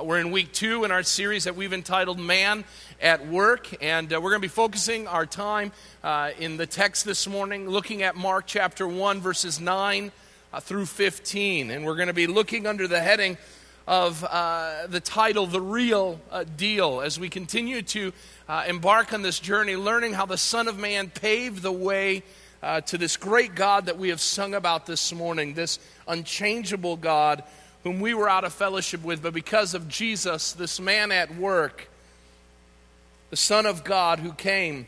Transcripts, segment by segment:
Uh, we're in week two in our series that we've entitled Man at Work, and uh, we're going to be focusing our time uh, in the text this morning, looking at Mark chapter 1, verses 9 uh, through 15. And we're going to be looking under the heading of uh, the title, The Real uh, Deal, as we continue to embark on this journey, learning how the Son of Man paved the way. to this great God that we have sung about this morning, this unchangeable God whom we were out of fellowship with, but because of Jesus, this man at work, the Son of God who came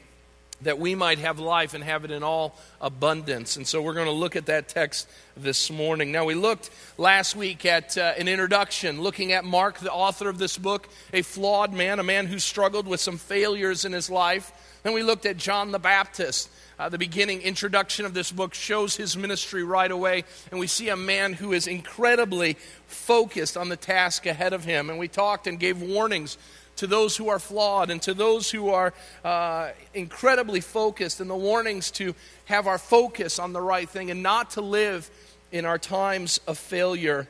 that we might have life and have it in all abundance. And so we're going to look at that text this morning. Now, we looked last week at uh, an introduction, looking at Mark, the author of this book, a flawed man, a man who struggled with some failures in his life. Then we looked at John the Baptist, uh, the beginning introduction of this book shows his ministry right away, and we see a man who is incredibly focused on the task ahead of him. And we talked and gave warnings to those who are flawed and to those who are uh, incredibly focused, and the warnings to have our focus on the right thing and not to live in our times of failure.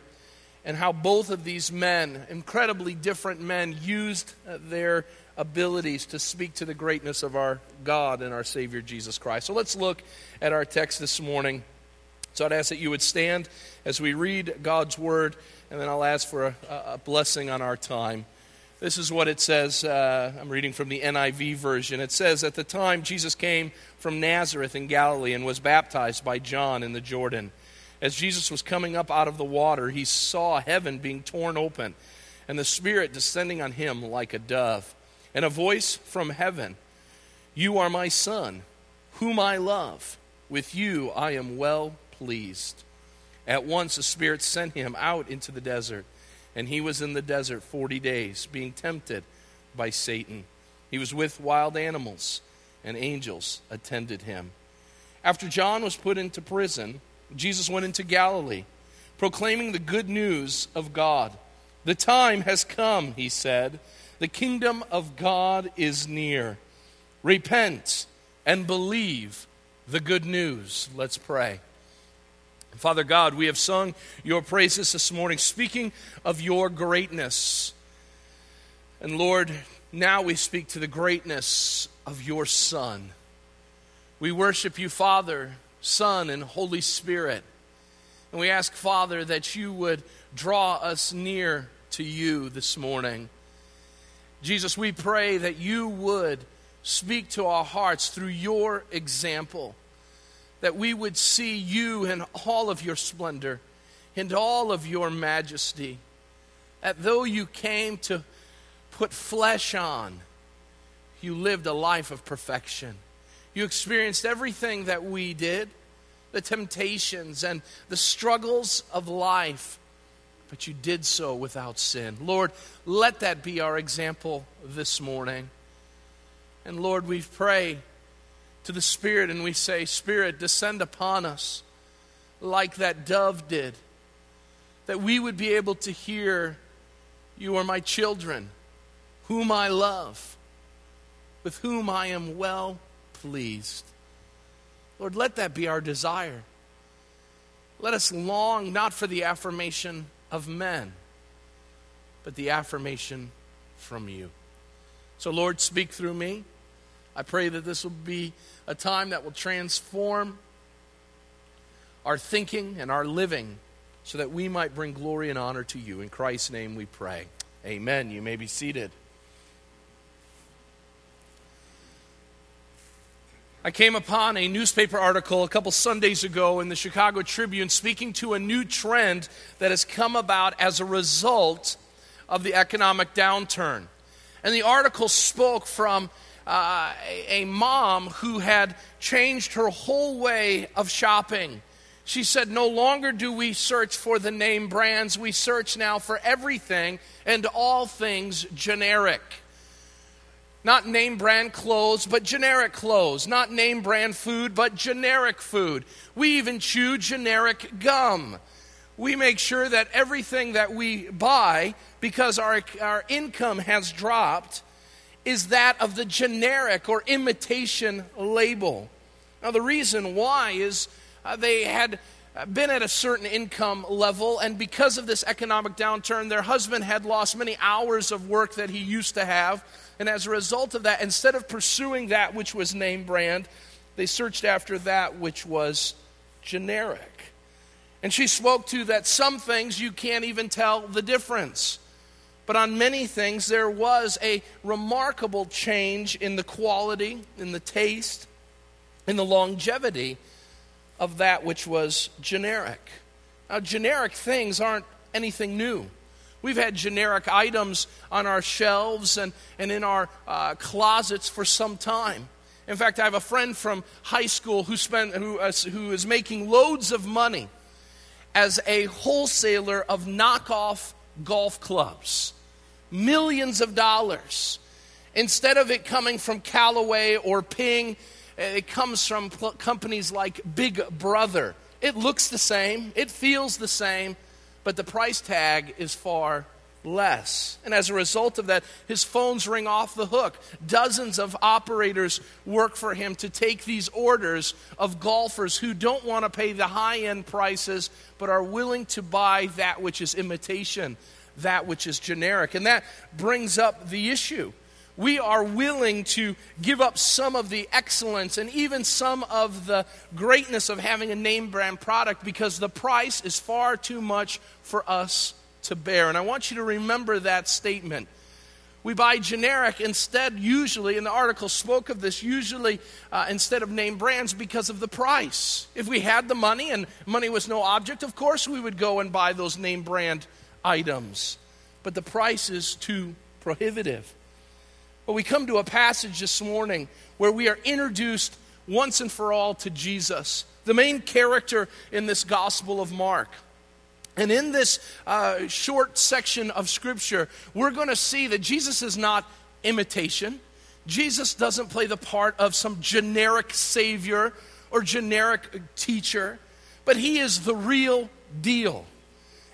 And how both of these men, incredibly different men, used uh, their abilities to speak to the greatness of our God and our Savior Jesus Christ. So let's look at our text this morning. So I'd ask that you would stand as we read God's word, and then I'll ask for a, a blessing on our time. This is what it says. Uh, I'm reading from the NIV version. It says, At the time Jesus came from Nazareth in Galilee and was baptized by John in the Jordan. As Jesus was coming up out of the water, he saw heaven being torn open and the Spirit descending on him like a dove and a voice from heaven You are my Son, whom I love. With you I am well pleased. At once the Spirit sent him out into the desert, and he was in the desert forty days, being tempted by Satan. He was with wild animals, and angels attended him. After John was put into prison, Jesus went into Galilee, proclaiming the good news of God. The time has come, he said the kingdom of God is near. Repent and believe the good news. Let's pray. Father God, we have sung your praises this morning, speaking of your greatness. And Lord, now we speak to the greatness of your Son. We worship you, Father, Son, and Holy Spirit. And we ask, Father, that you would draw us near to you this morning. Jesus, we pray that you would speak to our hearts through your example, that we would see you in all of your splendor, in all of your majesty, that though you came to put flesh on, you lived a life of perfection. You experienced everything that we did, the temptations and the struggles of life but you did so without sin. Lord, let that be our example this morning. And Lord, we pray to the Spirit and we say, Spirit, descend upon us like that dove did, that we would be able to hear, You are my children, whom I love, with whom I am well pleased. Lord, let that be our desire. Let us long not for the affirmation of men, but the affirmation from you. So, Lord, speak through me. I pray that this will be a time that will transform our thinking and our living so that we might bring glory and honor to you. In Christ's name we pray. Amen. You may be seated. I came upon a newspaper article a couple Sundays ago in the Chicago Tribune speaking to a new trend that has come about as a result of the economic downturn. And the article spoke from uh, a, a mom who had changed her whole way of shopping. She said, No longer do we search for the name brands, we search now for everything and all things generic. Not name brand clothes, but generic clothes. Not name brand food, but generic food. We even chew generic gum. We make sure that everything that we buy, because our, our income has dropped, is that of the generic or imitation label. Now, the reason why is uh, they had been at a certain income level, and because of this economic downturn, their husband had lost many hours of work that he used to have. And as a result of that, instead of pursuing that which was name brand, they searched after that which was generic. And she spoke to that some things you can't even tell the difference. But on many things, there was a remarkable change in the quality, in the taste, in the longevity of that which was generic. Now, generic things aren't anything new. We've had generic items on our shelves and, and in our uh, closets for some time. In fact, I have a friend from high school who, spent, who, uh, who is making loads of money as a wholesaler of knockoff golf clubs. Millions of dollars. Instead of it coming from Callaway or Ping, it comes from companies like Big Brother. It looks the same, it feels the same, but the price tag is far less. And as a result of that, his phones ring off the hook. Dozens of operators work for him to take these orders of golfers who don't want to pay the high end prices, but are willing to buy that which is imitation, that which is generic. And that brings up the issue. We are willing to give up some of the excellence and even some of the greatness of having a name brand product because the price is far too much for us to bear. And I want you to remember that statement. We buy generic instead, usually, and the article spoke of this, usually uh, instead of name brands because of the price. If we had the money and money was no object, of course we would go and buy those name brand items. But the price is too prohibitive. But we come to a passage this morning where we are introduced once and for all to Jesus, the main character in this Gospel of Mark. And in this uh, short section of Scripture, we're going to see that Jesus is not imitation. Jesus doesn't play the part of some generic Savior or generic teacher, but He is the real deal.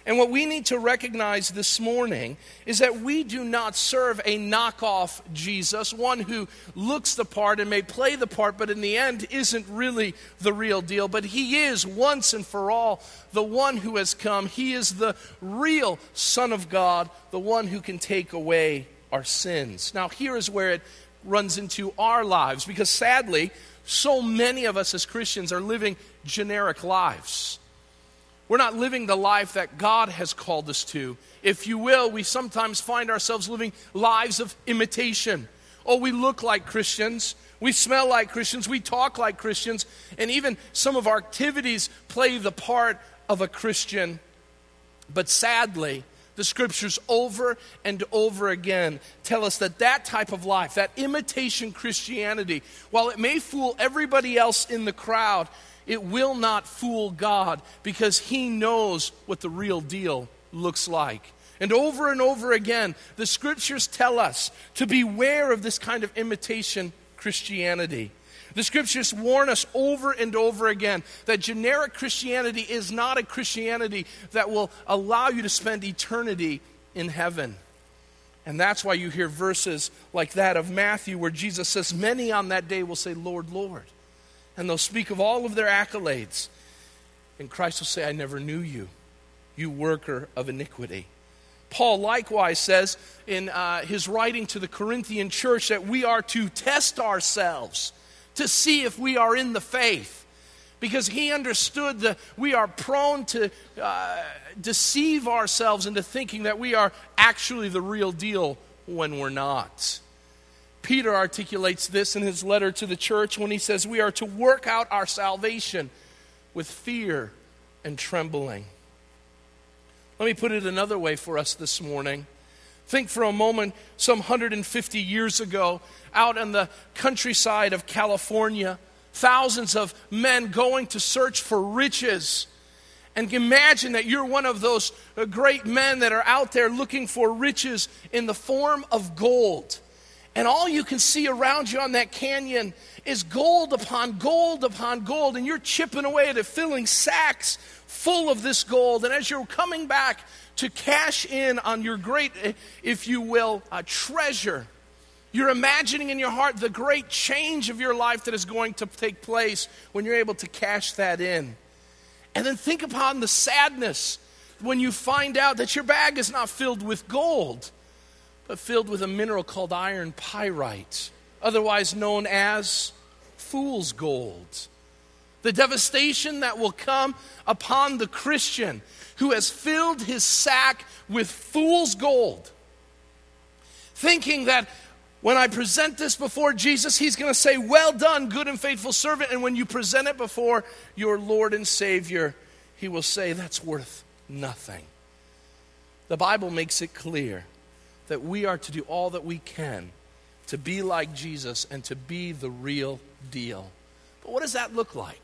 And what we need to recognize this morning is that we do not serve a knockoff Jesus, one who looks the part and may play the part, but in the end isn't really the real deal. But he is once and for all the one who has come. He is the real Son of God, the one who can take away our sins. Now, here is where it runs into our lives, because sadly, so many of us as Christians are living generic lives. We're not living the life that God has called us to. If you will, we sometimes find ourselves living lives of imitation. Oh, we look like Christians. We smell like Christians. We talk like Christians. And even some of our activities play the part of a Christian. But sadly, the scriptures over and over again tell us that that type of life, that imitation Christianity, while it may fool everybody else in the crowd, it will not fool God because He knows what the real deal looks like. And over and over again, the scriptures tell us to beware of this kind of imitation Christianity. The scriptures warn us over and over again that generic Christianity is not a Christianity that will allow you to spend eternity in heaven. And that's why you hear verses like that of Matthew where Jesus says, Many on that day will say, Lord, Lord and they'll speak of all of their accolades. And Christ will say, I never knew you, you worker of iniquity. Paul likewise says in uh, his writing to the Corinthian church that we are to test ourselves to see if we are in the faith. Because he understood that we are prone to uh, deceive ourselves into thinking that we are actually the real deal when we're not. Peter articulates this in his letter to the church when he says, We are to work out our salvation with fear and trembling. Let me put it another way for us this morning. Think for a moment, some 150 years ago, out in the countryside of California, thousands of men going to search for riches. And imagine that you're one of those uh, great men that are out there looking for riches in the form of gold and all you can see around you on that canyon is gold upon gold upon gold, and you're chipping away at it, filling sacks full of this gold. And as you're coming back to cash in on your great, if you will, uh, treasure, you're imagining in your heart the great change of your life that is going to take place when you're able to cash that in. And then think upon the sadness when you find out that your bag is not filled with gold, Uh, filled with a mineral called iron pyrite, otherwise known as fool's gold. The devastation that will come upon the Christian who has filled his sack with fool's gold, thinking that when I present this before Jesus, he's going to say, Well done, good and faithful servant. And when you present it before your Lord and Savior, he will say, That's worth nothing. The Bible makes it clear that we are to do all that we can to be like Jesus and to be the real deal. But what does that look like?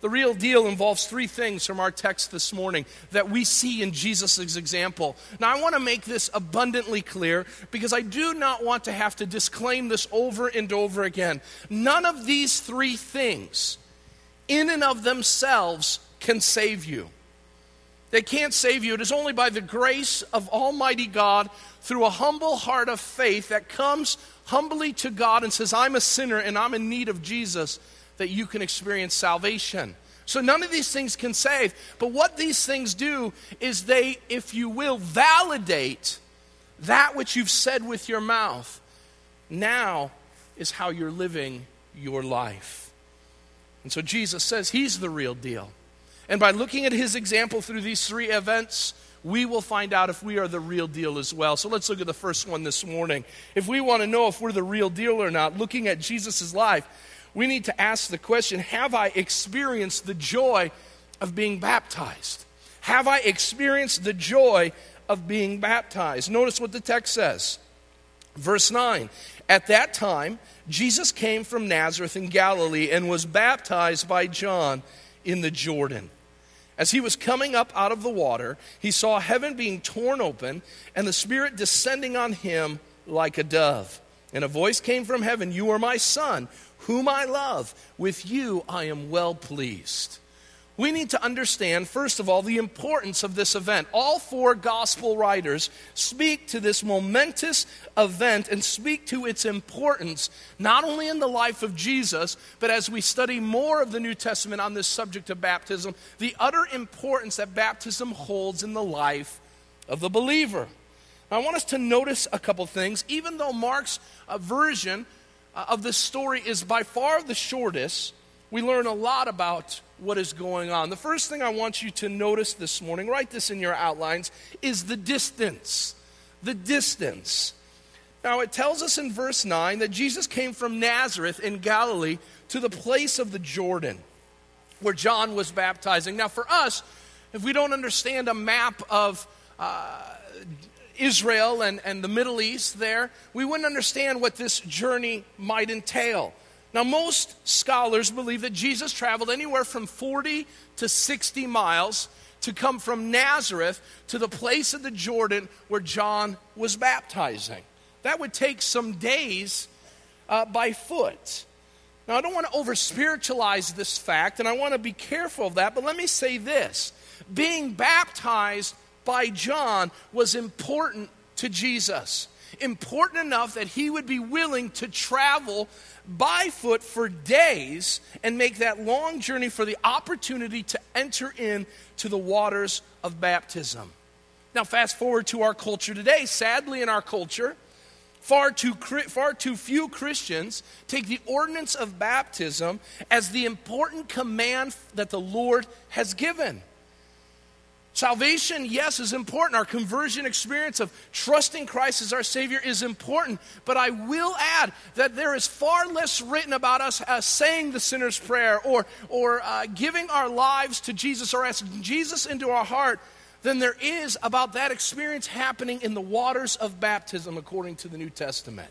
The real deal involves three things from our text this morning that we see in Jesus' example. Now, I want to make this abundantly clear because I do not want to have to disclaim this over and over again. None of these three things, in and of themselves, can save you. They can't save you. It is only by the grace of Almighty God through a humble heart of faith that comes humbly to God and says, I'm a sinner and I'm in need of Jesus that you can experience salvation. So none of these things can save. But what these things do is they, if you will, validate that which you've said with your mouth. Now is how you're living your life. And so Jesus says he's the real deal. And by looking at his example through these three events, we will find out if we are the real deal as well. So let's look at the first one this morning. If we want to know if we're the real deal or not, looking at Jesus' life, we need to ask the question Have I experienced the joy of being baptized? Have I experienced the joy of being baptized? Notice what the text says. Verse 9 At that time, Jesus came from Nazareth in Galilee and was baptized by John in the Jordan. As he was coming up out of the water, he saw heaven being torn open and the Spirit descending on him like a dove. And a voice came from heaven You are my Son whom I love. With you I am well pleased. We need to understand, first of all, the importance of this event. All four gospel writers speak to this momentous event and speak to its importance, not only in the life of Jesus, but as we study more of the New Testament on this subject of baptism, the utter importance that baptism holds in the life of the believer. I want us to notice a couple things. Even though Mark's uh, version uh, of this story is by far the shortest. We learn a lot about what is going on. The first thing I want you to notice this morning, write this in your outlines, is the distance. The distance. Now, it tells us in verse 9 that Jesus came from Nazareth in Galilee to the place of the Jordan where John was baptizing. Now, for us, if we don't understand a map of uh, Israel and, and the Middle East there, we wouldn't understand what this journey might entail. Now, most scholars believe that Jesus traveled anywhere from 40 to 60 miles to come from Nazareth to the place of the Jordan where John was baptizing. That would take some days uh, by foot. Now, I don't want to over spiritualize this fact, and I want to be careful of that, but let me say this being baptized by John was important to Jesus. Important enough that he would be willing to travel by foot for days and make that long journey for the opportunity to enter in to the waters of baptism. Now, fast forward to our culture today. Sadly, in our culture, far too, far too few Christians take the ordinance of baptism as the important command that the Lord has given. Salvation, yes, is important. Our conversion experience of trusting Christ as our Savior is important. But I will add that there is far less written about us as saying the sinner's prayer or, or uh, giving our lives to Jesus or asking Jesus into our heart than there is about that experience happening in the waters of baptism, according to the New Testament.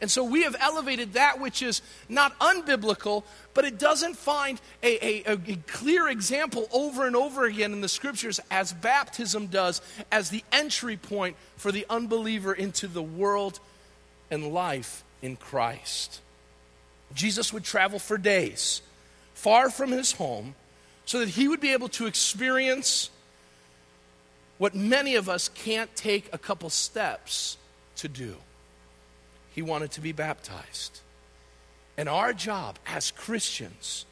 And so we have elevated that which is not unbiblical, but it doesn't find a, a, a, clear example over and over again in the scriptures as baptism does, as the entry point for the unbeliever into the world and life in Christ. Jesus would travel for days, far from his home, so that he would be able to experience what many of us can't take a couple steps to do he wanted to be baptized. And our job as Christians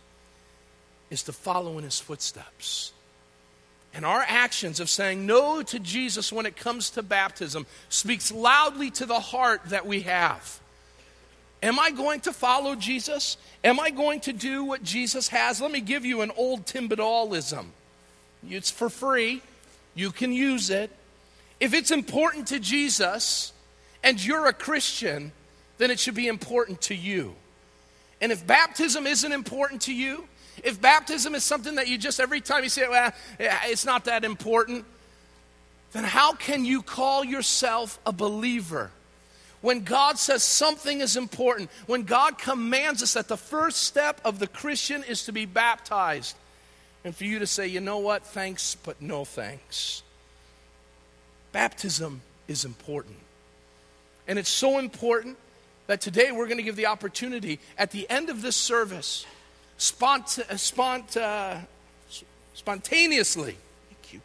is to follow in his footsteps. And our actions of saying no to Jesus when it comes to baptism speaks loudly to the heart that we have. Am I going to follow Jesus? Am I going to do what Jesus has? Let me give you an old Timbadalism. It's for free, you can use it. If it's important to Jesus and you're a Christian, then it should be important to you. And if baptism isn't important to you, if baptism is something that you just every time you say, well, it's not that important, then how can you call yourself a believer? When God says something is important, when God commands us that the first step of the Christian is to be baptized, and for you to say, you know what, thanks, but no thanks. Baptism is important. And it's so important that today we're going to give the opportunity at the end of this service, spont- uh, spont- uh, spontaneously. Thank you.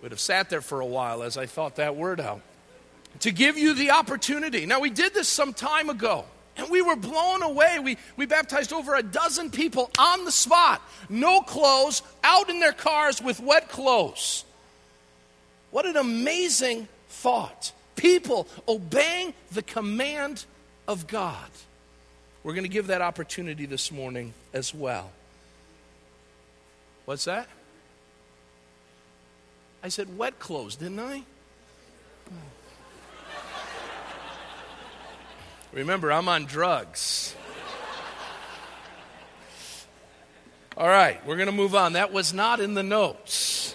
Would have sat there for a while as I thought that word out. To give you the opportunity. Now, we did this some time ago. And we were blown away. We, we baptized over a dozen people on the spot, no clothes, out in their cars with wet clothes. What an amazing thought. People obeying the command of God. We're going to give that opportunity this morning as well. What's that? I said wet clothes, didn't I? Remember, I'm on drugs. All right, we're going to move on. That was not in the notes.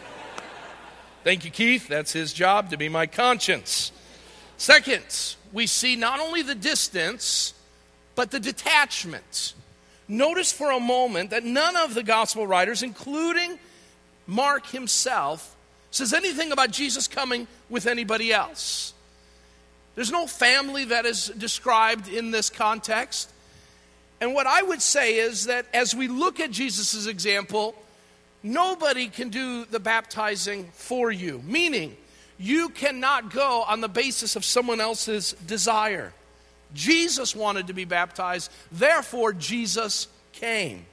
Thank you, Keith. That's his job to be my conscience. Second, we see not only the distance, but the detachment. Notice for a moment that none of the gospel writers, including Mark himself, says anything about Jesus coming with anybody else. There's no family that is described in this context. And what I would say is that as we look at Jesus' example, nobody can do the baptizing for you, meaning you cannot go on the basis of someone else's desire. Jesus wanted to be baptized, therefore, Jesus came.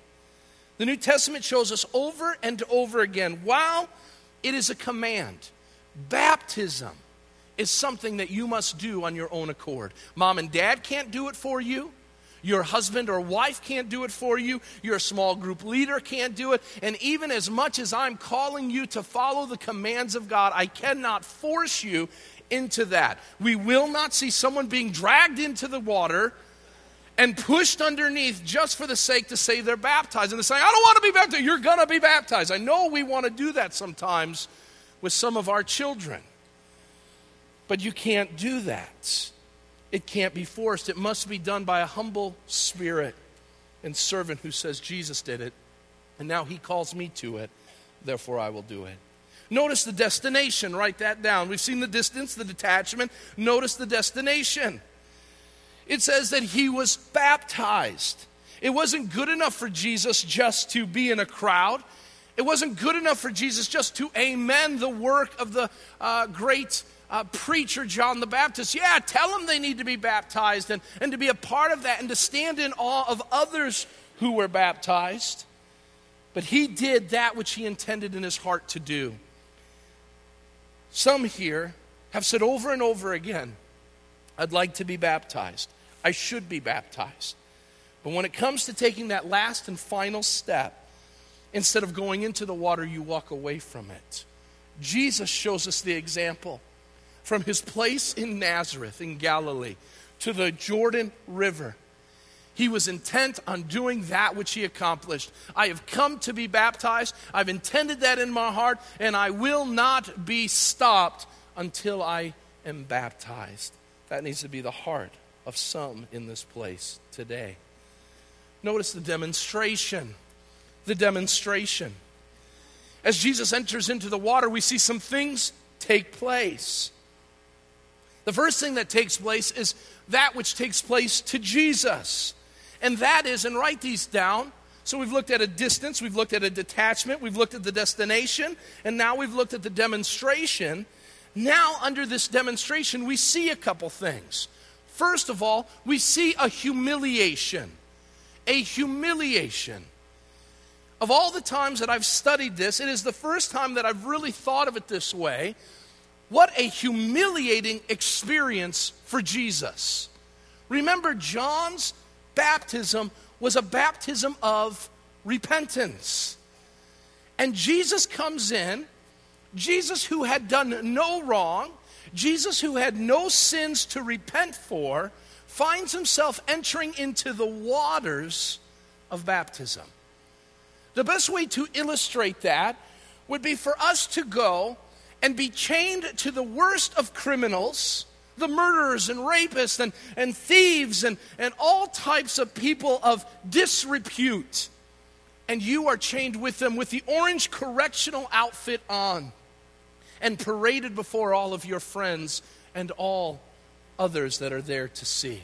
The New Testament shows us over and over again while it is a command, baptism is something that you must do on your own accord. Mom and dad can't do it for you. Your husband or wife can't do it for you. Your small group leader can't do it. And even as much as I'm calling you to follow the commands of God, I cannot force you into that. We will not see someone being dragged into the water and pushed underneath just for the sake to say they're baptized. And they're saying, I don't want to be baptized. You're going to be baptized. I know we want to do that sometimes with some of our children. But you can't do that. It can't be forced. It must be done by a humble spirit and servant who says, Jesus did it, and now he calls me to it, therefore I will do it. Notice the destination, write that down. We've seen the distance, the detachment. Notice the destination. It says that he was baptized. It wasn't good enough for Jesus just to be in a crowd. It wasn't good enough for Jesus just to amen the work of the uh, great uh, preacher John the Baptist. Yeah, tell them they need to be baptized and, and to be a part of that and to stand in awe of others who were baptized. But he did that which he intended in his heart to do. Some here have said over and over again, I'd like to be baptized. I should be baptized. But when it comes to taking that last and final step, instead of going into the water, you walk away from it. Jesus shows us the example from his place in Nazareth in Galilee to the Jordan River. He was intent on doing that which he accomplished. I have come to be baptized. I've intended that in my heart, and I will not be stopped until I am baptized. That needs to be the heart of some in this place today. Notice the demonstration. The demonstration. As Jesus enters into the water, we see some things take place. The first thing that takes place is that which takes place to Jesus. And that is, and write these down. So we've looked at a distance, we've looked at a detachment, we've looked at the destination, and now we've looked at the demonstration. Now, under this demonstration, we see a couple things. First of all, we see a humiliation. a humiliation. Of all the times that I've studied this, it is the first time that I've really thought of it this way. What a humiliating experience for Jesus. Remember, John's baptism was a baptism of repentance. And Jesus comes in, Jesus who had done no wrong, Jesus who had no sins to repent for, finds himself entering into the waters of baptism. The best way to illustrate that would be for us to go and be chained to the worst of criminals, the murderers and rapists and, and thieves and, and all types of people of disrepute. And you are chained with them with the orange correctional outfit on and paraded before all of your friends and all others that are there to see.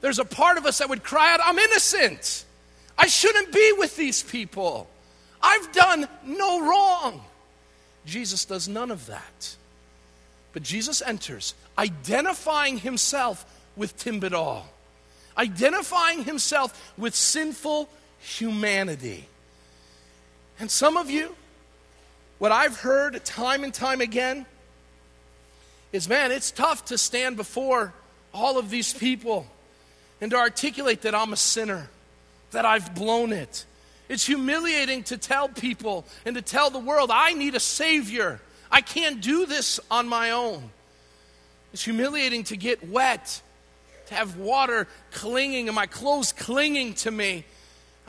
There's a part of us that would cry out, I'm innocent. I shouldn't be with these people. I've done no wrong. Jesus does none of that. But Jesus enters, identifying himself with Tim Badal, identifying himself with sinful humanity. And some of you, what I've heard time and time again is man, it's tough to stand before all of these people and to articulate that I'm a sinner, that I've blown it. It's humiliating to tell people and to tell the world, I need a Savior. I can't do this on my own. It's humiliating to get wet, to have water clinging and my clothes clinging to me.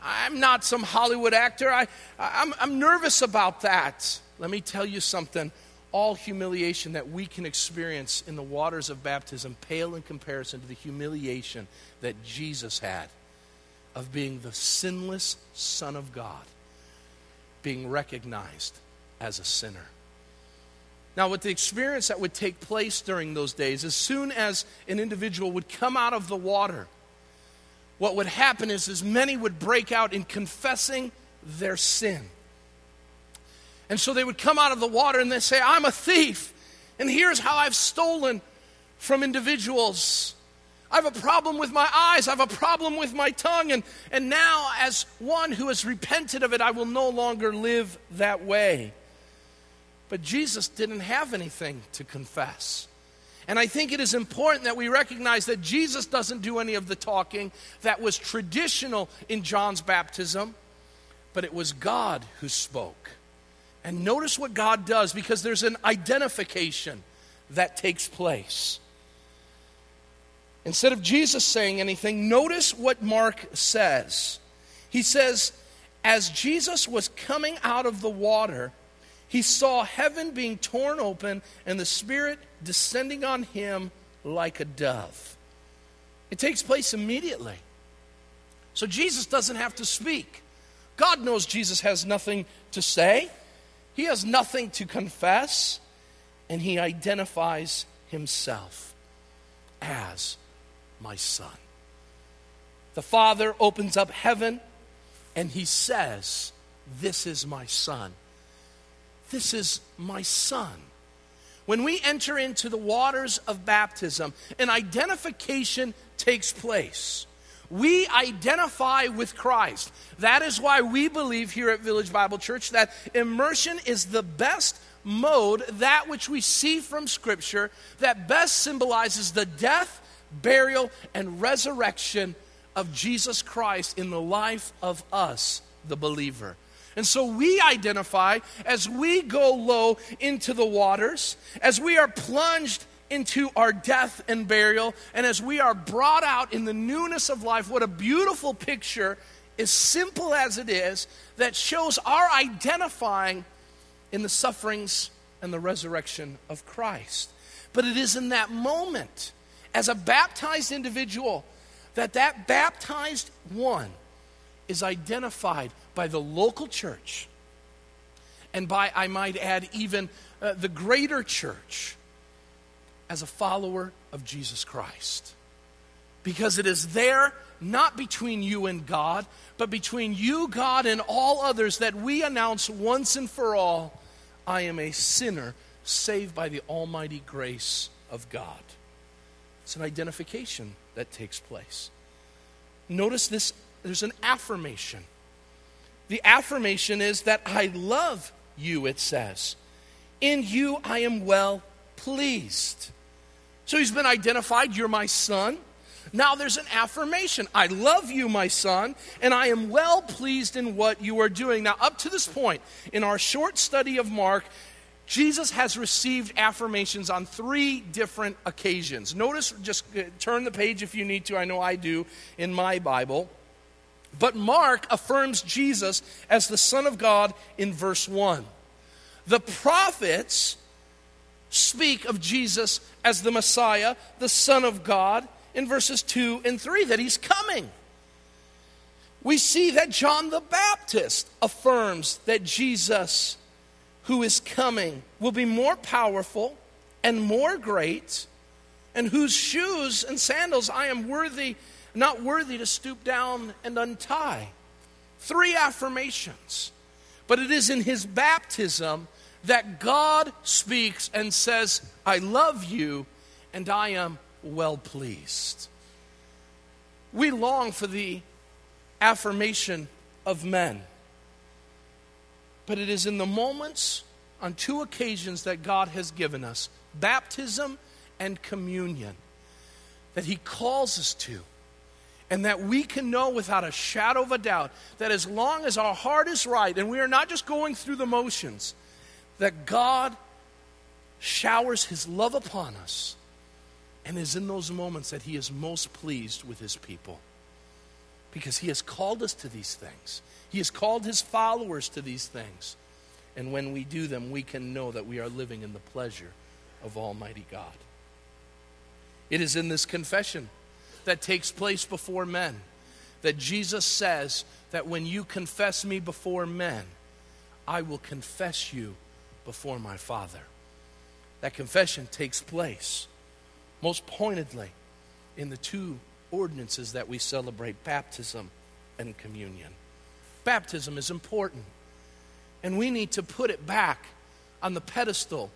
I'm not some Hollywood actor. I, I'm, I'm nervous about that. Let me tell you something. All humiliation that we can experience in the waters of baptism pale in comparison to the humiliation that Jesus had of being the sinless Son of God, being recognized as a sinner. Now, with the experience that would take place during those days, as soon as an individual would come out of the water, what would happen is, is many would break out in confessing their sin. And so they would come out of the water and they say, I'm a thief, and here's how I've stolen from individuals. I have a problem with my eyes. I have a problem with my tongue. And, and now, as one who has repented of it, I will no longer live that way. But Jesus didn't have anything to confess. And I think it is important that we recognize that Jesus doesn't do any of the talking that was traditional in John's baptism, but it was God who spoke. And notice what God does because there's an identification that takes place. Instead of Jesus saying anything, notice what Mark says. He says, As Jesus was coming out of the water, he saw heaven being torn open and the Spirit descending on him like a dove. It takes place immediately. So Jesus doesn't have to speak. God knows Jesus has nothing to say, he has nothing to confess, and he identifies himself as my son. The Father opens up heaven and he says, This is my son. This is my son. When we enter into the waters of baptism, an identification takes place. We identify with Christ. That is why we believe here at Village Bible Church that immersion is the best mode, that which we see from Scripture, that best symbolizes the death, burial, and resurrection of Jesus Christ in the life of us, the believer. And so we identify as we go low into the waters, as we are plunged into our death and burial, and as we are brought out in the newness of life. What a beautiful picture, as simple as it is, that shows our identifying in the sufferings and the resurrection of Christ. But it is in that moment as a baptized individual that that baptized one is identified by the local church and by, I might add, even uh, the greater church as a follower of Jesus Christ. Because it is there, not between you and God, but between you, God, and all others, that we announce once and for all I am a sinner saved by the almighty grace of God. It's an identification that takes place. Notice this there's an affirmation. The affirmation is that I love you, it says. In you I am well pleased. So he's been identified, you're my son. Now there's an affirmation. I love you, my son, and I am well pleased in what you are doing. Now, up to this point, in our short study of Mark, Jesus has received affirmations on three different occasions. Notice, just uh, turn the page if you need to. I know I do in my Bible. But Mark affirms Jesus as the Son of God in verse 1. The prophets speak of Jesus as the Messiah, the Son of God, in verses 2 and 3, that he's coming. We see that John the Baptist affirms that Jesus who is coming will be more powerful and more great, and whose shoes and sandals I am worthy, not worthy to stoop down and untie. Three affirmations. But it is in his baptism that God speaks and says, I love you and I am well pleased. We long for the affirmation of men. But it is in the moments on two occasions that God has given us baptism and communion that He calls us to. And that we can know without a shadow of a doubt that as long as our heart is right and we are not just going through the motions, that God showers His love upon us and is in those moments that He is most pleased with His people. Because He has called us to these things. He has called his followers to these things. And when we do them, we can know that we are living in the pleasure of Almighty God. It is in this confession that takes place before men that Jesus says that when you confess me before men, I will confess you before my Father. That confession takes place most pointedly in the two ordinances that we celebrate baptism and communion. Baptism is important. And we need to put it back on the pedestal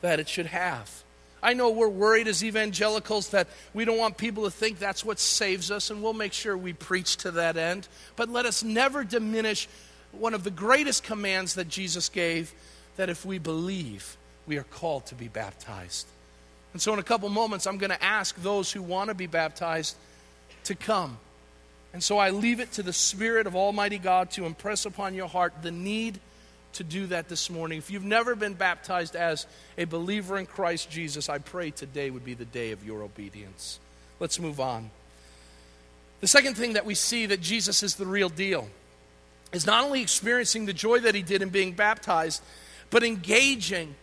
that it should have. I know we're worried as evangelicals that we don't want people to think that's what saves us, and we'll make sure we preach to that end. But let us never diminish one of the greatest commands that Jesus gave that if we believe, we are called to be baptized. And so, in a couple moments, I'm going to ask those who want to be baptized to come. And so I leave it to the Spirit of Almighty God to impress upon your heart the need to do that this morning. If you've never been baptized as a believer in Christ Jesus, I pray today would be the day of your obedience. Let's move on. The second thing that we see that Jesus is the real deal is not only experiencing the joy that he did in being baptized, but engaging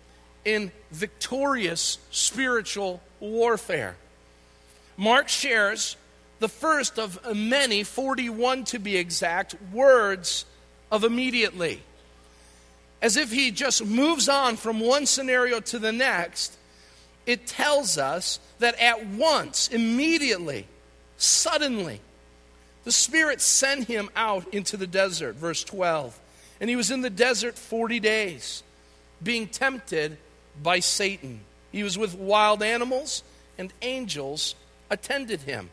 in victorious spiritual warfare. Mark shares the first of many, 41 to be exact, words of immediately. As if he just moves on from one scenario to the next, it tells us that at once, immediately, suddenly, the Spirit sent him out into the desert, verse 12. And he was in the desert 40 days, being tempted by Satan. He was with wild animals, and angels attended him.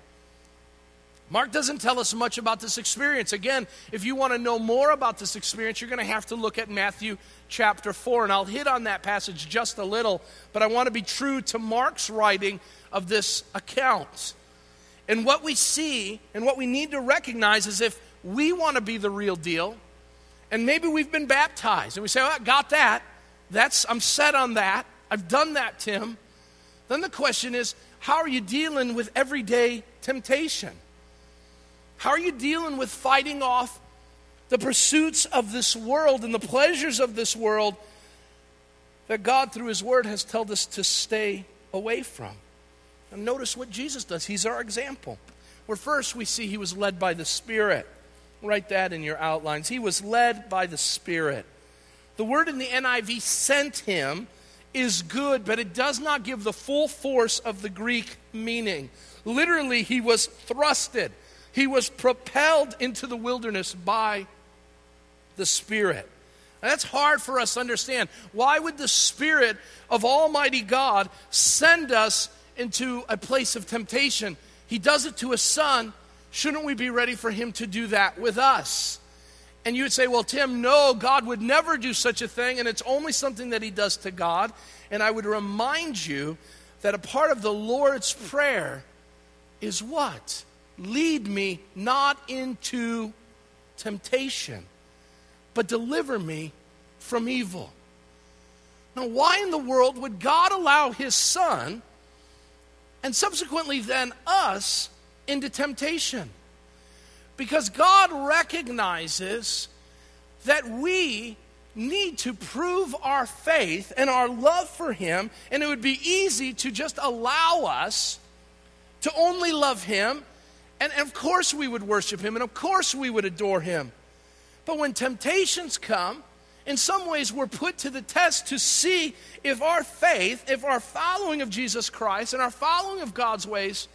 Mark doesn't tell us much about this experience. Again, if you want to know more about this experience, you're going to have to look at Matthew chapter 4. And I'll hit on that passage just a little, but I want to be true to Mark's writing of this account. And what we see and what we need to recognize is if we want to be the real deal, and maybe we've been baptized, and we say, oh, I got that. That's, I'm set on that. I've done that, Tim. Then the question is, how are you dealing with everyday temptation? How are you dealing with fighting off the pursuits of this world and the pleasures of this world that God, through His Word, has told us to stay away from? And notice what Jesus does. He's our example. Where first we see He was led by the Spirit. Write that in your outlines. He was led by the Spirit. The word in the NIV, sent him, is good, but it does not give the full force of the Greek meaning. Literally, he was thrusted. He was propelled into the wilderness by the Spirit. And that's hard for us to understand. Why would the Spirit of Almighty God send us into a place of temptation? He does it to a son, shouldn't we be ready for Him to do that with us? And you would say, Well, Tim, no, God would never do such a thing, and it's only something that He does to God. And I would remind you that a part of the Lord's Prayer is what? Lead me not into temptation, but deliver me from evil. Now, why in the world would God allow His Son and subsequently then us into temptation? Because God recognizes that we need to prove our faith and our love for Him, and it would be easy to just allow us to only love Him. And, of course, we would worship Him, and of course, we would adore Him. But when temptations come, in some ways, we're put to the test to see if our faith, if our following of Jesus Christ and our following of God's ways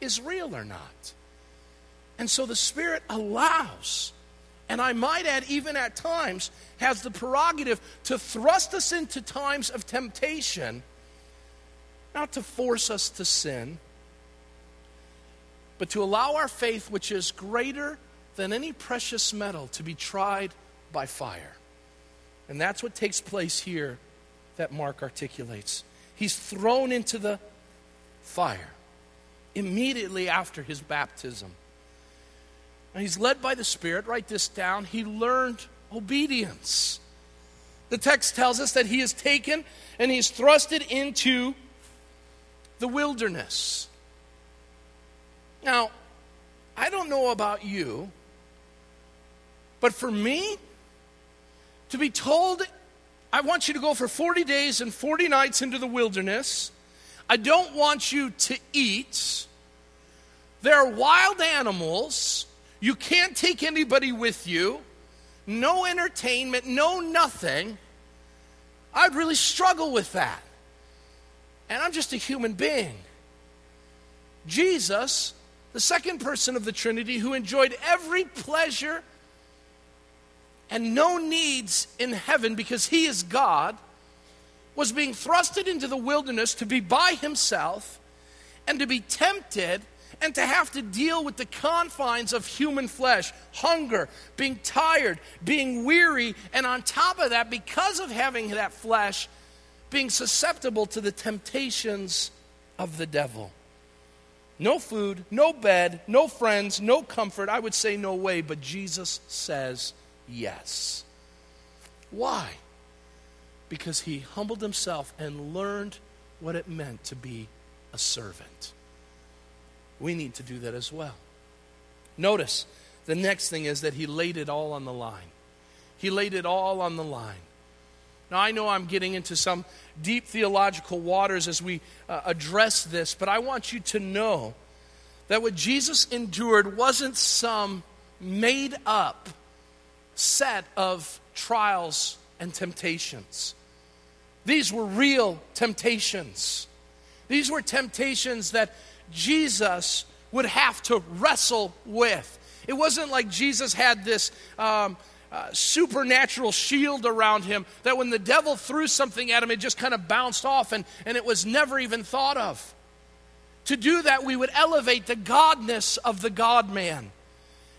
is real or not. And so the Spirit allows, and I might add, even at times, has the prerogative to thrust us into times of temptation, not to force us to sin, but to allow our faith, which is greater than any precious metal, to be tried by fire. And that's what takes place here that Mark articulates. He's thrown into the fire immediately after his baptism. And he's led by the Spirit. Write this down. He learned obedience. The text tells us that he is taken and he's thrusted into the wilderness. Now, I don't know about you, but for me, to be told, I want you to go for 40 days and 40 nights into the wilderness, I don't want you to eat. There are wild animals. You can't take anybody with you. No entertainment, no nothing. I'd really struggle with that. And I'm just a human being. Jesus, the second person of the Trinity, who enjoyed every pleasure and no needs in heaven because he is God, was being thrusted into the wilderness to be by himself and to be tempted and to have to deal with the confines of human flesh hunger, being tired, being weary, and on top of that, because of having that flesh, being susceptible to the temptations of the devil. No food, no bed, no friends, no comfort. I would say no way, but Jesus says yes. Why? Because he humbled himself and learned what it meant to be a servant. We need to do that as well. Notice the next thing is that he laid it all on the line. He laid it all on the line. Now, I know I'm getting into some deep theological waters as we uh, address this, but I want you to know that what Jesus endured wasn't some made up set of trials and temptations. These were real temptations. These were temptations that Jesus would have to wrestle with. It wasn't like Jesus had this um, uh, supernatural shield around him that when the devil threw something at him, it just kind of bounced off and, and it was never even thought of. To do that, we would elevate the godness of the God man.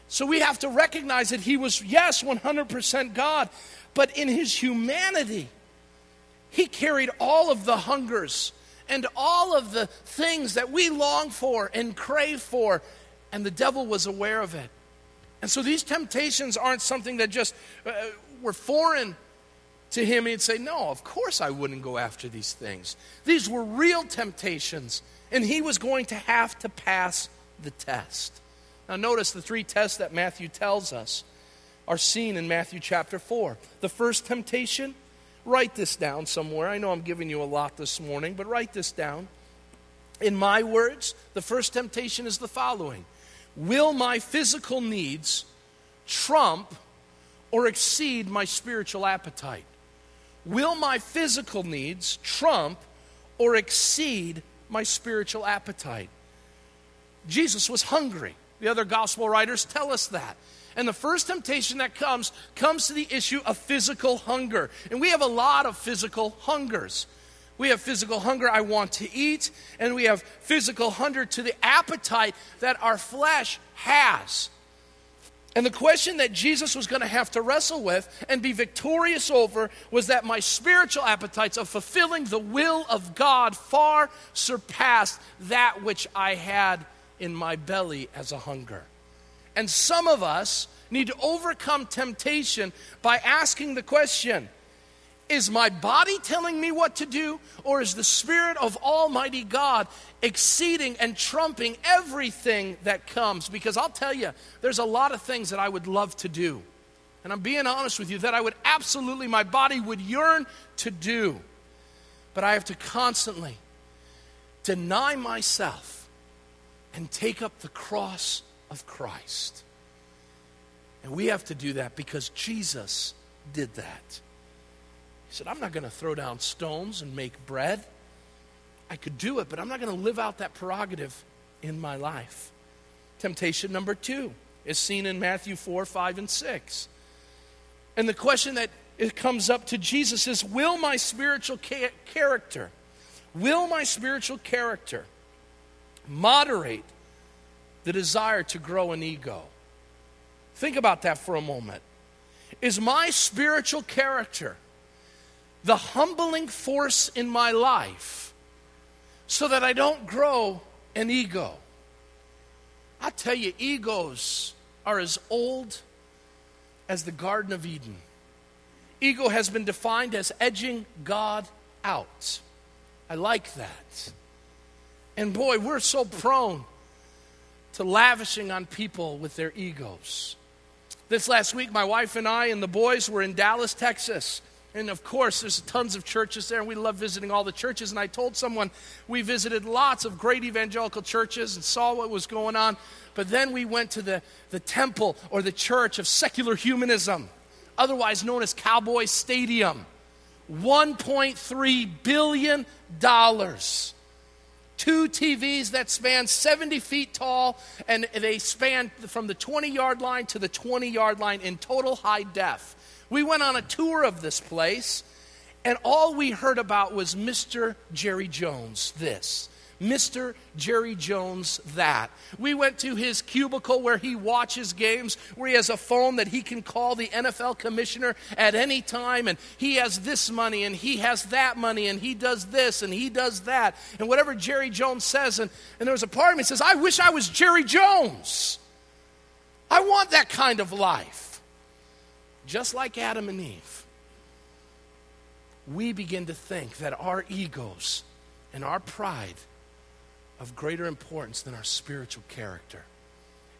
So we have to recognize that he was, yes, 100% God, but in his humanity, he carried all of the hungers and all of the things that we long for and crave for, and the devil was aware of it. And so these temptations aren't something that just uh, were foreign to him. He'd say, No, of course I wouldn't go after these things. These were real temptations, and he was going to have to pass the test. Now, notice the three tests that Matthew tells us are seen in Matthew chapter 4. The first temptation, write this down somewhere. I know I'm giving you a lot this morning, but write this down. In my words, the first temptation is the following Will my physical needs trump or exceed my spiritual appetite? Will my physical needs trump or exceed my spiritual appetite? Jesus was hungry. The other gospel writers tell us that. And the first temptation that comes comes to the issue of physical hunger. And we have a lot of physical hungers. We have physical hunger, I want to eat, and we have physical hunger to the appetite that our flesh has. And the question that Jesus was going to have to wrestle with and be victorious over was that my spiritual appetites of fulfilling the will of God far surpassed that which I had in my belly as a hunger. And some of us need to overcome temptation by asking the question is my body telling me what to do, or is the Spirit of Almighty God exceeding and trumping everything that comes? Because I'll tell you, there's a lot of things that I would love to do. And I'm being honest with you, that I would absolutely, my body would yearn to do. But I have to constantly deny myself and take up the cross of Christ. And we have to do that because Jesus did that. He said, I'm not going to throw down stones and make bread. I could do it, but I'm not going to live out that prerogative in my life. Temptation number two is seen in Matthew 4, 5, and 6. And the question that it comes up to Jesus is Will my spiritual ca- character, will my spiritual character moderate the desire to grow an ego? Think about that for a moment. Is my spiritual character the humbling force in my life so that I don't grow an ego. I tell you, egos are as old as the Garden of Eden. Ego has been defined as edging God out. I like that. And boy, we're so prone to lavishing on people with their egos. This last week, my wife and I and the boys were in Dallas, Texas. And of course, there's tons of churches there, and we love visiting all the churches. And I told someone we visited lots of great evangelical churches and saw what was going on. But then we went to the, the temple or the church of secular humanism, otherwise known as Cowboy Stadium. $1.3 billion. Two TVs that span 70 feet tall, and they span from the 20 yard line to the 20 yard line in total high def. We went on a tour of this place, and all we heard about was Mr. Jerry Jones, this. Mr. Jerry Jones that. We went to his cubicle where he watches games, where he has a phone that he can call the NFL commissioner at any time, and he has this money, and he has that money, and he does this, and he does that, and whatever Jerry Jones says. And, and there was a part of me says, I wish I was Jerry Jones. I want that kind of life just like Adam and Eve, we begin to think that our egos and our pride of greater importance than our spiritual character.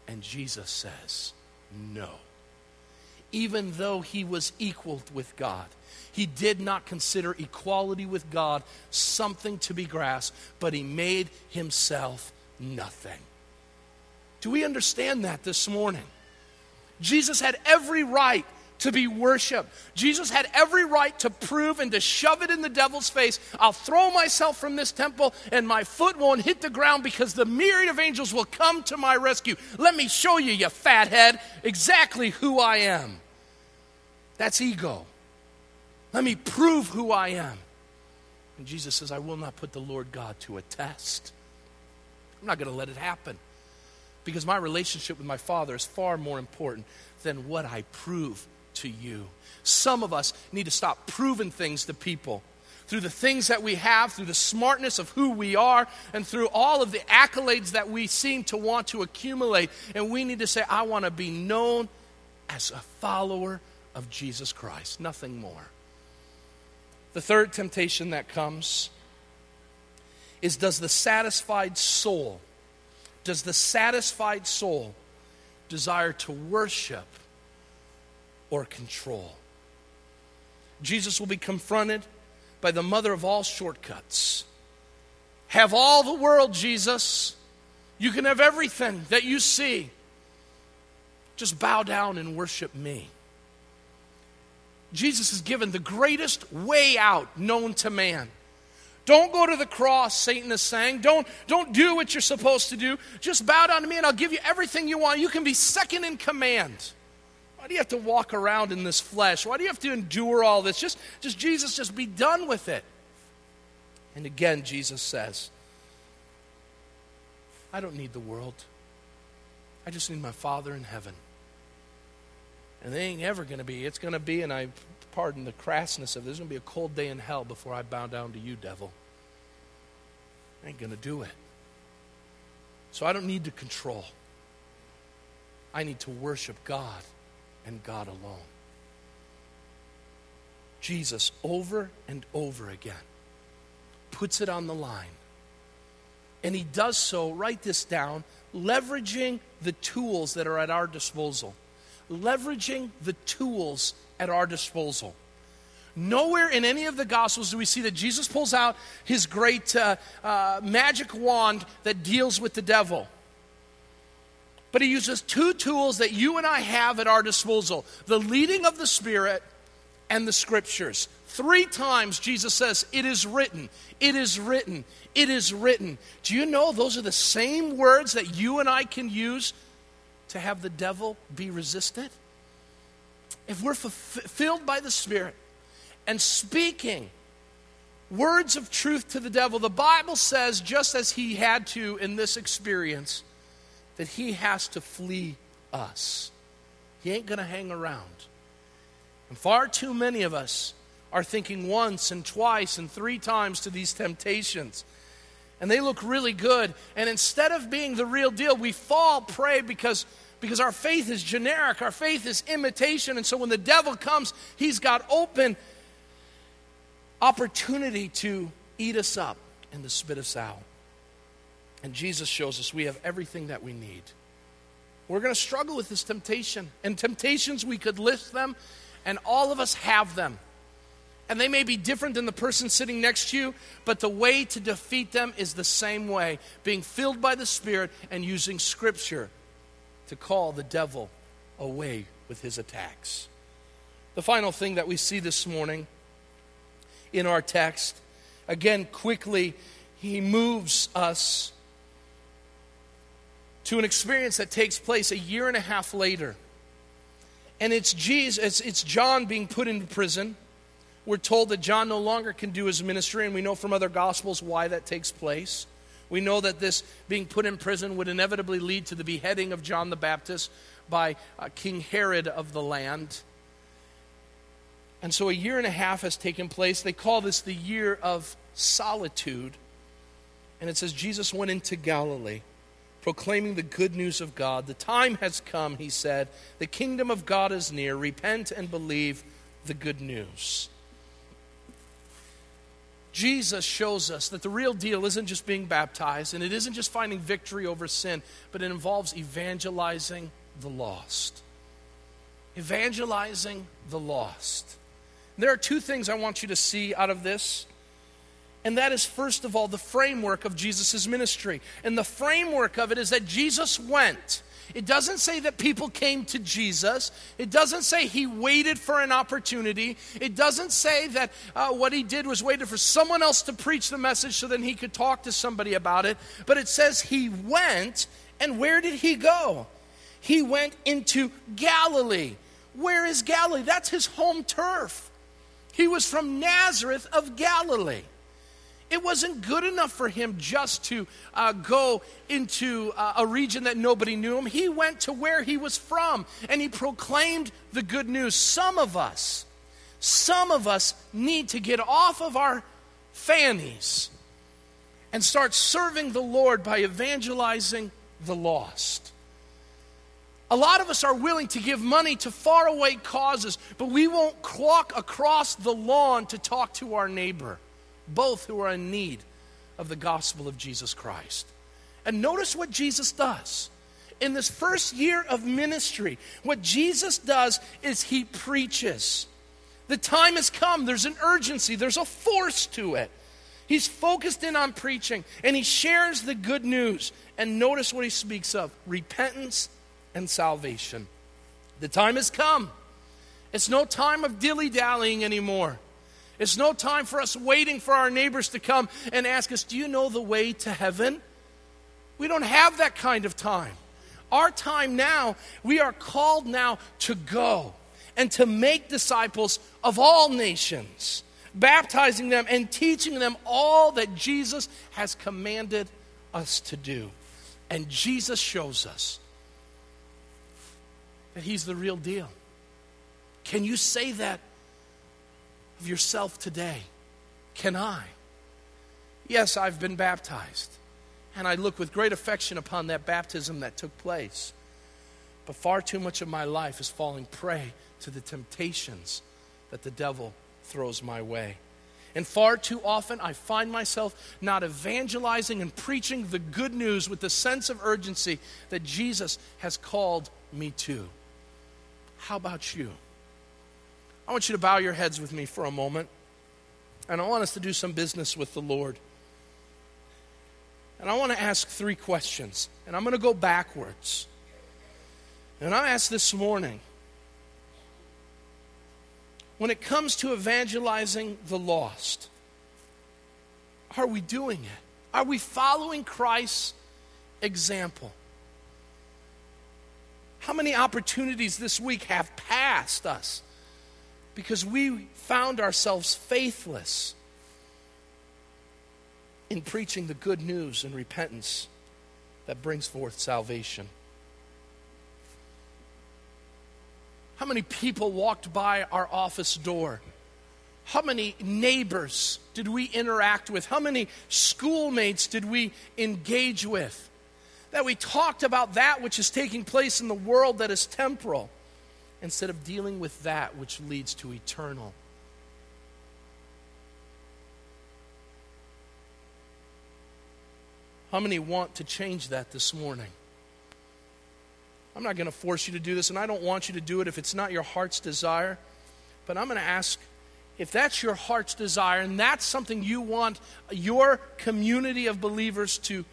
And Jesus says, no. Even though he was equal with God, he did not consider equality with God something to be grasped, but he made himself nothing. Do we understand that this morning? Jesus had every right to be worshiped. Jesus had every right to prove and to shove it in the devil's face. I'll throw myself from this temple and my foot won't hit the ground because the myriad of angels will come to my rescue. Let me show you, you fathead, exactly who I am. That's ego. Let me prove who I am. And Jesus says, I will not put the Lord God to a test. I'm not going to let it happen because my relationship with my Father is far more important than what I prove to you. Some of us need to stop proving things to people through the things that we have, through the smartness of who we are, and through all of the accolades that we seem to want to accumulate. And we need to say, I want to be known as a follower of Jesus Christ, nothing more. The third temptation that comes is does the satisfied soul, does the satisfied soul desire to worship or control. Jesus will be confronted by the mother of all shortcuts. Have all the world, Jesus. You can have everything that you see. Just bow down and worship me. Jesus is given the greatest way out known to man. Don't go to the cross, Satan is saying. Don't, don't do what you're supposed to do. Just bow down to me and I'll give you everything you want. You can be second in command. Why do you have to walk around in this flesh? Why do you have to endure all this? Just, just Jesus, just be done with it. And again, Jesus says, I don't need the world. I just need my Father in heaven. And they ain't ever going to be. It's going to be, and I pardon the crassness of this, there's going to be a cold day in hell before I bow down to you, devil. I ain't going to do it. So I don't need to control. I need to worship God and God alone. Jesus, over and over again, puts it on the line. And he does so, write this down, leveraging the tools that are at our disposal. Leveraging the tools at our disposal. Nowhere in any of the Gospels do we see that Jesus pulls out his great uh, uh, magic wand that deals with the devil. But he uses two tools that you and I have at our disposal the leading of the Spirit and the Scriptures. Three times Jesus says, It is written, it is written, it is written. Do you know those are the same words that you and I can use to have the devil be resisted? If we're fulfilled by the Spirit and speaking words of truth to the devil, the Bible says, just as he had to in this experience, that he has to flee us. He ain't going to hang around. And far too many of us are thinking once and twice and three times to these temptations. And they look really good. And instead of being the real deal, we fall prey because, because our faith is generic, our faith is imitation. And so when the devil comes, he's got open opportunity to eat us up and to spit us out. And Jesus shows us we have everything that we need. We're going to struggle with this temptation. And temptations, we could list them, and all of us have them. And they may be different than the person sitting next to you, but the way to defeat them is the same way being filled by the Spirit and using Scripture to call the devil away with his attacks. The final thing that we see this morning in our text, again, quickly, he moves us to an experience that takes place a year and a half later. And it's Jesus, it's, John being put into prison. We're told that John no longer can do his ministry, and we know from other gospels why that takes place. We know that this being put in prison would inevitably lead to the beheading of John the Baptist by uh, King Herod of the land. And so a year and a half has taken place. They call this the year of solitude. And it says Jesus went into Galilee proclaiming the good news of God. The time has come, he said. The kingdom of God is near. Repent and believe the good news. Jesus shows us that the real deal isn't just being baptized and it isn't just finding victory over sin, but it involves evangelizing the lost. Evangelizing the lost. There are two things I want you to see out of this. And that is, first of all, the framework of Jesus' ministry. And the framework of it is that Jesus went. It doesn't say that people came to Jesus. It doesn't say he waited for an opportunity. It doesn't say that uh, what he did was waited for someone else to preach the message so then he could talk to somebody about it. But it says he went, and where did he go? He went into Galilee. Where is Galilee? That's his home turf. He was from Nazareth of Galilee. It wasn't good enough for him just to uh, go into uh, a region that nobody knew him. He went to where he was from and he proclaimed the good news. Some of us, some of us need to get off of our fannies and start serving the Lord by evangelizing the lost. A lot of us are willing to give money to faraway causes, but we won't walk across the lawn to talk to our neighbor both who are in need of the gospel of Jesus Christ. And notice what Jesus does. In this first year of ministry, what Jesus does is he preaches. The time has come, there's an urgency, there's a force to it. He's focused in on preaching and he shares the good news. And notice what he speaks of repentance and salvation. The time has come. It's no time of dilly dallying anymore. It's no time for us waiting for our neighbors to come and ask us, Do you know the way to heaven? We don't have that kind of time. Our time now, we are called now to go and to make disciples of all nations. baptizing them and teaching them all that Jesus has commanded us to do. And Jesus shows us that He's the real deal. Can you say that of yourself today? Can I? Yes, I've been baptized. And I look with great affection upon that baptism that took place. But far too much of my life is falling prey to the temptations that the devil throws my way. And far too often, I find myself not evangelizing and preaching the good news with the sense of urgency that Jesus has called me to. How about you? I want you to bow your heads with me for a moment. And I want us to do some business with the Lord. And I want to ask three questions. And I'm going to go backwards. And I ask this morning when it comes to evangelizing the lost, are we doing it? Are we following Christ's example? How many opportunities this week have passed us because we found ourselves faithless in preaching the good news and repentance that brings forth salvation? How many people walked by our office door? How many neighbors did we interact with? How many schoolmates did we engage with? that we talked about that which is taking place in the world that is temporal instead of dealing with that which leads to eternal. How many want to change that this morning? I'm not going to force you to do this, and I don't want you to do it if it's not your heart's desire. But I'm going to ask if that's your heart's desire and that's something you want your community of believers to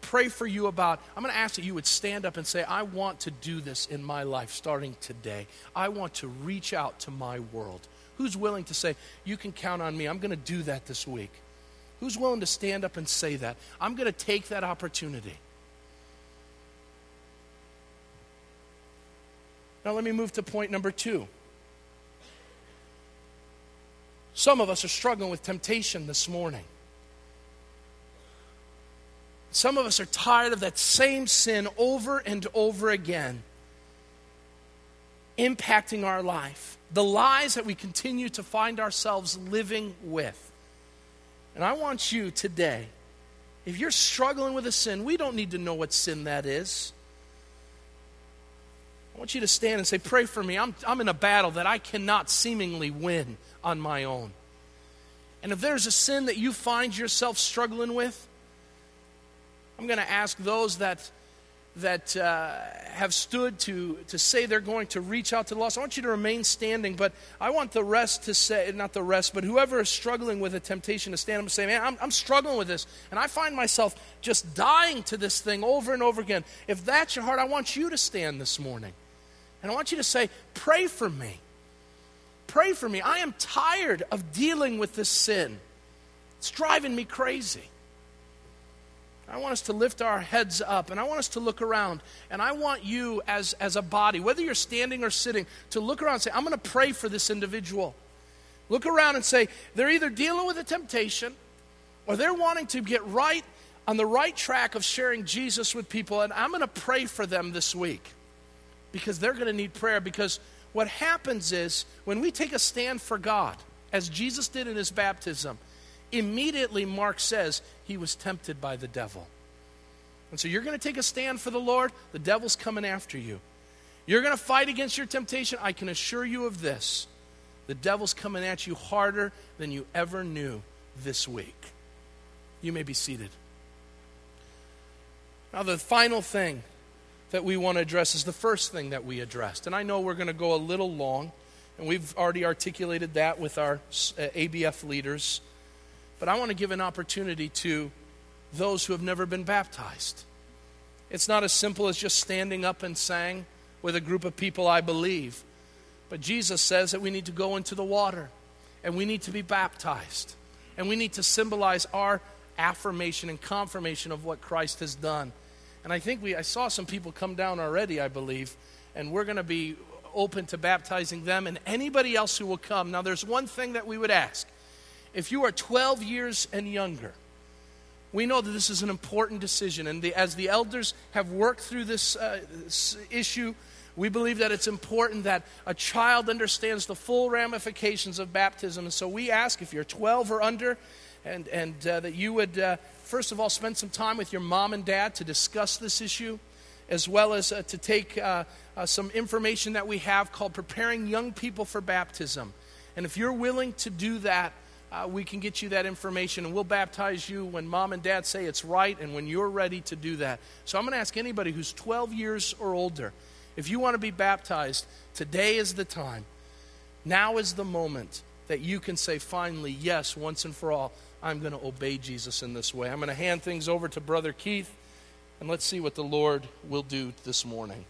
pray for you about, I'm going to ask that you would stand up and say, I want to do this in my life starting today. I want to reach out to my world. Who's willing to say, You can count on me? I'm going to do that this week. Who's willing to stand up and say that? I'm going to take that opportunity. Now, let me move to point number two. Some of us are struggling with temptation this morning. Some of us are tired of that same sin over and over again, impacting our life. The lies that we continue to find ourselves living with. And I want you today, if you're struggling with a sin, we don't need to know what sin that is. I want you to stand and say, Pray for me. I'm, I'm in a battle that I cannot seemingly win on my own. And if there's a sin that you find yourself struggling with, I'm going to ask those that, that uh, have stood to, to say they're going to reach out to the lost. I want you to remain standing, but I want the rest to say, not the rest, but whoever is struggling with a temptation to stand up and say, Man, I'm, I'm struggling with this, and I find myself just dying to this thing over and over again. If that's your heart, I want you to stand this morning. And I want you to say, Pray for me. Pray for me. I am tired of dealing with this sin. It's driving me crazy. I want us to lift our heads up and I want us to look around. And I want you, as, as a body, whether you're standing or sitting, to look around and say, I'm going to pray for this individual. Look around and say, they're either dealing with a temptation or they're wanting to get right on the right track of sharing Jesus with people. And I'm going to pray for them this week because they're going to need prayer. Because what happens is when we take a stand for God, as Jesus did in his baptism, Immediately, Mark says he was tempted by the devil. And so you're going to take a stand for the Lord, the devil's coming after you. You're going to fight against your temptation. I can assure you of this the devil's coming at you harder than you ever knew this week. You may be seated. Now, the final thing that we want to address is the first thing that we addressed. And I know we're going to go a little long, and we've already articulated that with our uh, ABF leaders. But I want to give an opportunity to those who have never been baptized. It's not as simple as just standing up and saying with a group of people, I believe. But Jesus says that we need to go into the water and we need to be baptized. And we need to symbolize our affirmation and confirmation of what Christ has done. And I think we I saw some people come down already, I believe, and we're going to be open to baptizing them and anybody else who will come. Now there's one thing that we would ask if you are 12 years and younger, we know that this is an important decision. And the, as the elders have worked through this, uh, issue, we believe that it's important that a child understands the full ramifications of baptism. And so we ask if you're 12 or under, and, and uh, that you would, uh, first of all, spend some time with your mom and dad to discuss this issue, as well as uh, to take uh, uh, some information that we have called Preparing Young People for Baptism. And if you're willing to do that, uh, we can get you that information and we'll baptize you when mom and dad say it's right and when you're ready to do that. So I'm going to ask anybody who's 12 years or older if you want to be baptized, today is the time. Now is the moment that you can say, finally, yes, once and for all, I'm going to obey Jesus in this way. I'm going to hand things over to Brother Keith and let's see what the Lord will do this morning.